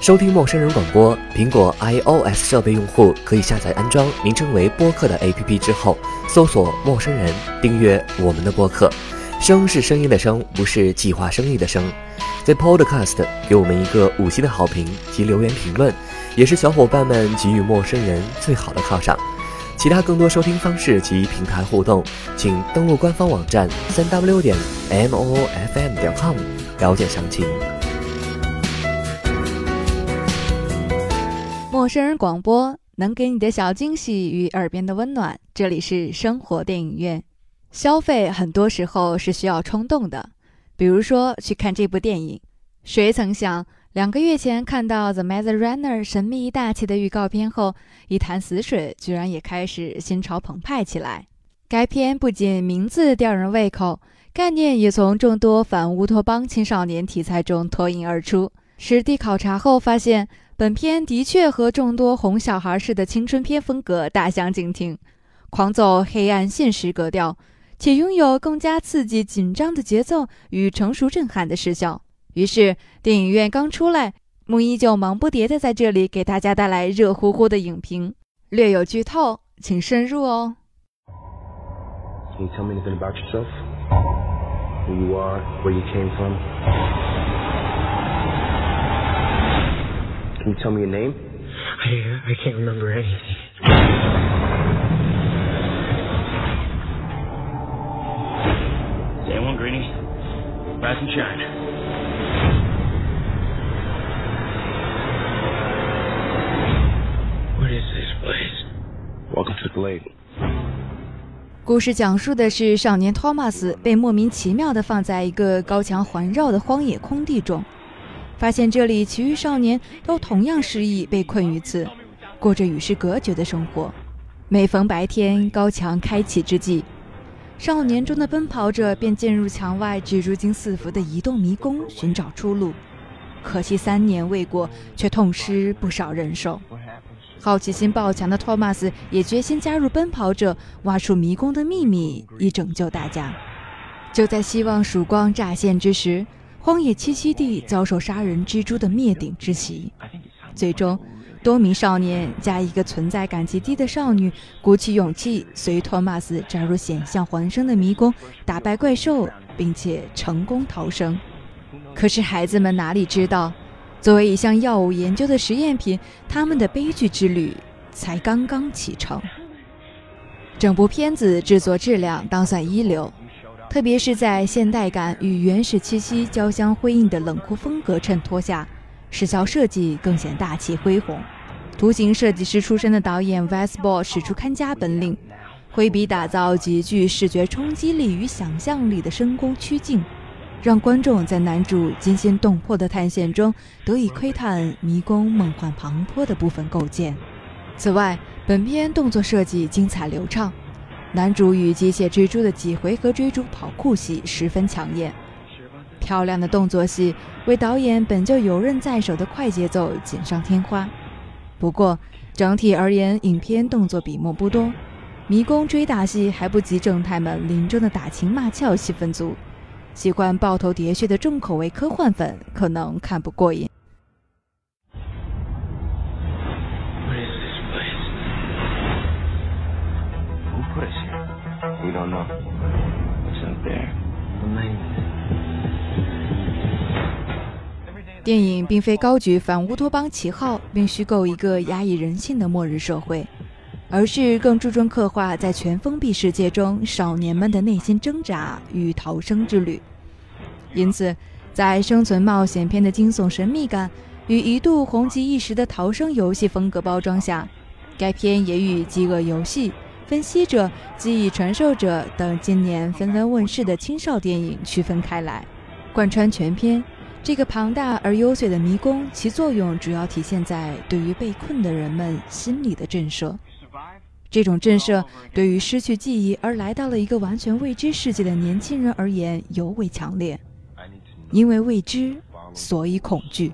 收听陌生人广播，苹果 iOS 设备用户可以下载安装名称为播客的 APP 之后，搜索“陌生人”，订阅我们的播客。声是声音的声，不是计划生育的生。在 Podcast 给我们一个五星的好评及留言评论，也是小伙伴们给予陌生人最好的犒赏。其他更多收听方式及平台互动，请登录官方网站三 w 点 m o o f m 点 com 了解详情。陌生人广播能给你的小惊喜与耳边的温暖。这里是生活电影院。消费很多时候是需要冲动的，比如说去看这部电影。谁曾想，两个月前看到《The Maze Runner》神秘大气的预告片后，一潭死水，居然也开始心潮澎湃起来。该片不仅名字吊人胃口，概念也从众多反乌托邦青少年题材中脱颖而出。实地考察后发现。本片的确和众多哄小孩式的青春片风格大相径庭，狂走黑暗现实格调，且拥有更加刺激紧张的节奏与成熟震撼的视效。于是，电影院刚出来，木一就忙不迭地在这里给大家带来热乎乎的影评，略有剧透，请慎入哦。Can you tell me anything about yourself? Who you are, where you came from? Can you tell me your name? I I can't remember anything. Day one, Greenie. Rise and shine. What is this place? Welcome to the Glade. 故事讲述的是少年托马斯被莫名其妙地放在一个高墙环绕的荒野空地中。 发现这里，其余少年都同样失忆，被困于此，过着与世隔绝的生活。每逢白天高墙开启之际，少年中的奔跑者便进入墙外蜘蛛精四伏的移动迷宫，寻找出路。可惜三年未过，却痛失不少人手。好奇心爆强的托马斯也决心加入奔跑者，挖出迷宫的秘密，以拯救大家。就在希望曙光乍现之时。荒野栖息地遭受杀人蜘蛛的灭顶之袭，最终，多名少年加一个存在感极低的少女，鼓起勇气随托马斯扎入险象环生的迷宫，打败怪兽，并且成功逃生。可是孩子们哪里知道，作为一项药物研究的实验品，他们的悲剧之旅才刚刚启程。整部片子制作质量当算一流。特别是在现代感与原始气息交相辉映的冷酷风格衬托下，视效设计更显大气恢宏。图形设计师出身的导演 Wes Ball 使出看家本领，挥笔打造极具视觉冲击力与想象力的深宫曲境，让观众在男主惊心动魄的探险中得以窥探迷宫梦幻磅礴的部分构建。此外，本片动作设计精彩流畅。男主与机械蜘蛛的几回合追逐跑酷戏十分抢眼，漂亮的动作戏为导演本就游刃在手的快节奏锦上添花。不过整体而言，影片动作笔墨不多，迷宫追打戏还不及正太们临终的打情骂俏戏份足，喜欢抱头喋血的重口味科幻粉可能看不过瘾。电影并非高举反乌托邦旗号，并虚构一个压抑人性的末日社会，而是更注重刻画在全封闭世界中少年们的内心挣扎与逃生之旅。因此，在生存冒险片的惊悚神秘感与一度红极一时的逃生游戏风格包装下，该片也与《饥饿游戏》。分析者、记忆传授者等今年纷纷问世的青少电影区分开来，贯穿全片。这个庞大而幽邃的迷宫，其作用主要体现在对于被困的人们心理的震慑。这种震慑对于失去记忆而来到了一个完全未知世界的年轻人而言尤为强烈，因为未知，所以恐惧。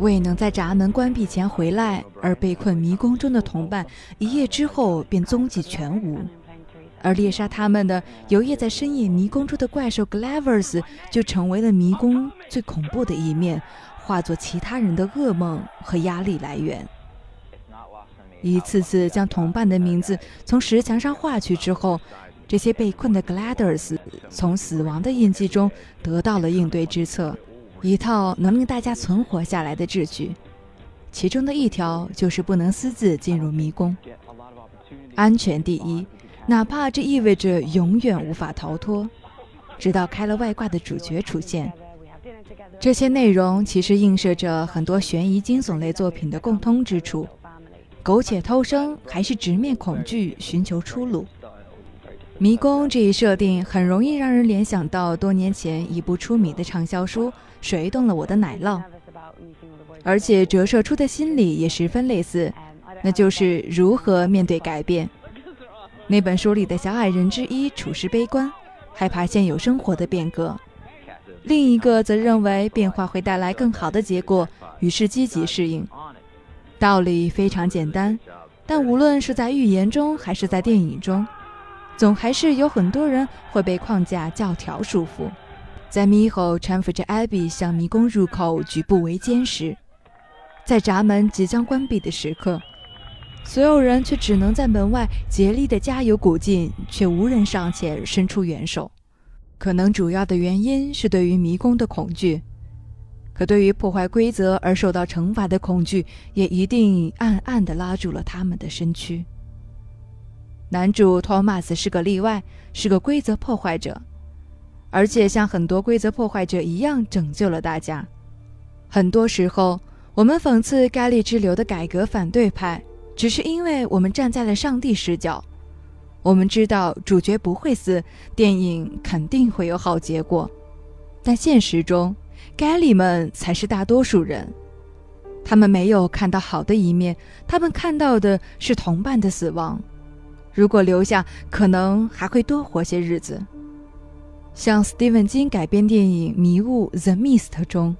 未能在闸门关闭前回来，而被困迷宫中的同伴，一夜之后便踪迹全无。而猎杀他们的游曳在深夜迷宫中的怪兽 Glavers，就成为了迷宫最恐怖的一面，化作其他人的噩梦和压力来源。一次次将同伴的名字从石墙上划去之后，这些被困的 Gliders 从死亡的印记中得到了应对之策，一套能令大家存活下来的秩序。其中的一条就是不能私自进入迷宫，安全第一，哪怕这意味着永远无法逃脱。直到开了外挂的主角出现，这些内容其实映射着很多悬疑惊悚类作品的共通之处。苟且偷生，还是直面恐惧，寻求出路？迷宫这一设定很容易让人联想到多年前一部出名的畅销书《谁动了我的奶酪》，而且折射出的心理也十分类似，那就是如何面对改变。那本书里的小矮人之一处事悲观，害怕现有生活的变革；另一个则认为变化会带来更好的结果，于是积极适应。道理非常简单，但无论是在寓言中还是在电影中，总还是有很多人会被框架教条束缚。在猕猴搀扶着艾比向迷宫入口举步维艰时，在闸门即将关闭的时刻，所有人却只能在门外竭力的加油鼓劲，却无人上前伸出援手。可能主要的原因是对于迷宫的恐惧。可对于破坏规则而受到惩罚的恐惧，也一定暗暗地拉住了他们的身躯。男主托马斯是个例外，是个规则破坏者，而且像很多规则破坏者一样拯救了大家。很多时候，我们讽刺该利之流的改革反对派，只是因为我们站在了上帝视角。我们知道主角不会死，电影肯定会有好结果，但现实中。该里们才是大多数人，他们没有看到好的一面，他们看到的是同伴的死亡。如果留下，可能还会多活些日子。像斯蒂文金改编电影《迷雾》（The Mist） 中，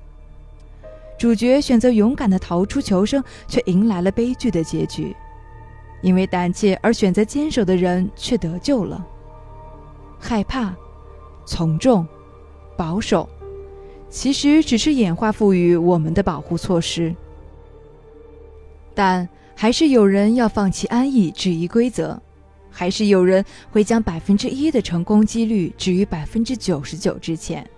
主角选择勇敢地逃出求生，却迎来了悲剧的结局。因为胆怯而选择坚守的人却得救了。害怕、从众、保守。其实只是演化赋予我们的保护措施，但还是有人要放弃安逸，质疑规则；还是有人会将百分之一的成功几率置于百分之九十九之前。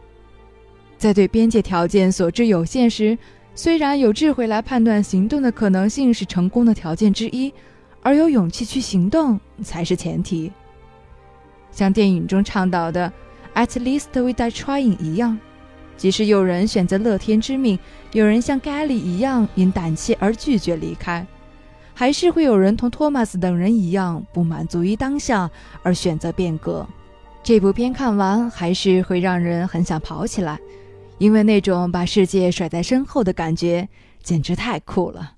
在对边界条件所知有限时，虽然有智慧来判断行动的可能性是成功的条件之一，而有勇气去行动才是前提。像电影中倡导的 “At least we die trying” 一样。即使有人选择乐天知命，有人像盖里一样因胆怯而拒绝离开，还是会有人同托马斯等人一样不满足于当下而选择变革。这部片看完还是会让人很想跑起来，因为那种把世界甩在身后的感觉简直太酷了。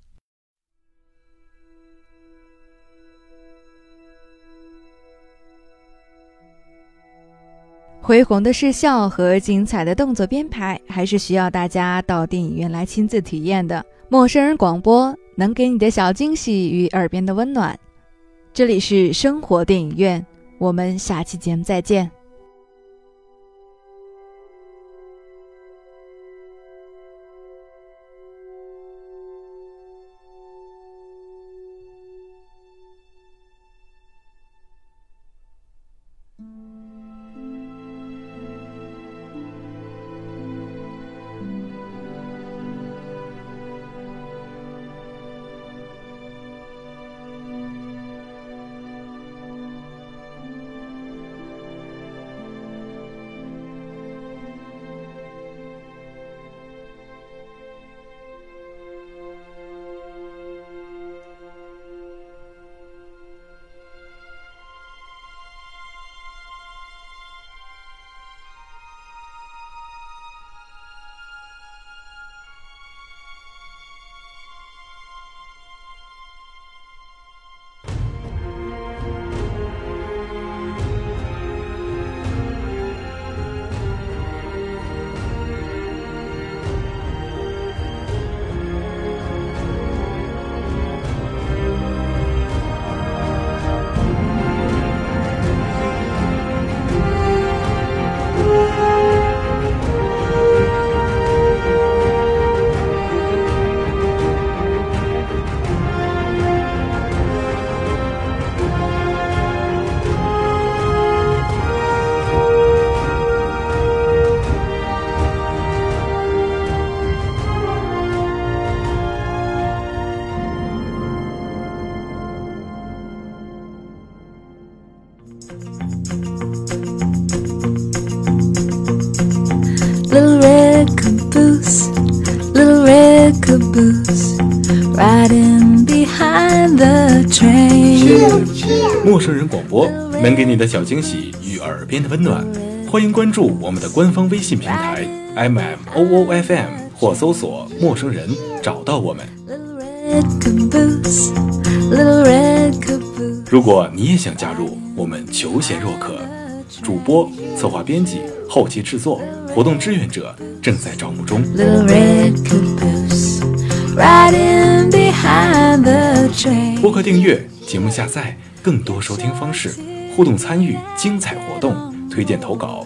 恢宏的视效和精彩的动作编排，还是需要大家到电影院来亲自体验的。陌生人广播能给你的小惊喜与耳边的温暖。这里是生活电影院，我们下期节目再见。陌生人广播能给你的小惊喜与耳边的温暖。欢迎关注我们的官方微信平台 MMOOFM，或搜索“陌生人”找到我们。如果你也想加入我们求贤若渴主播策划编辑后期制作活动志愿者正在招募中。播客订阅节目下载更多收听方式互动参与精彩活动推荐投稿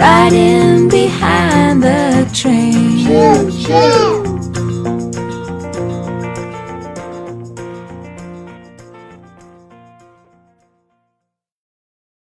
riding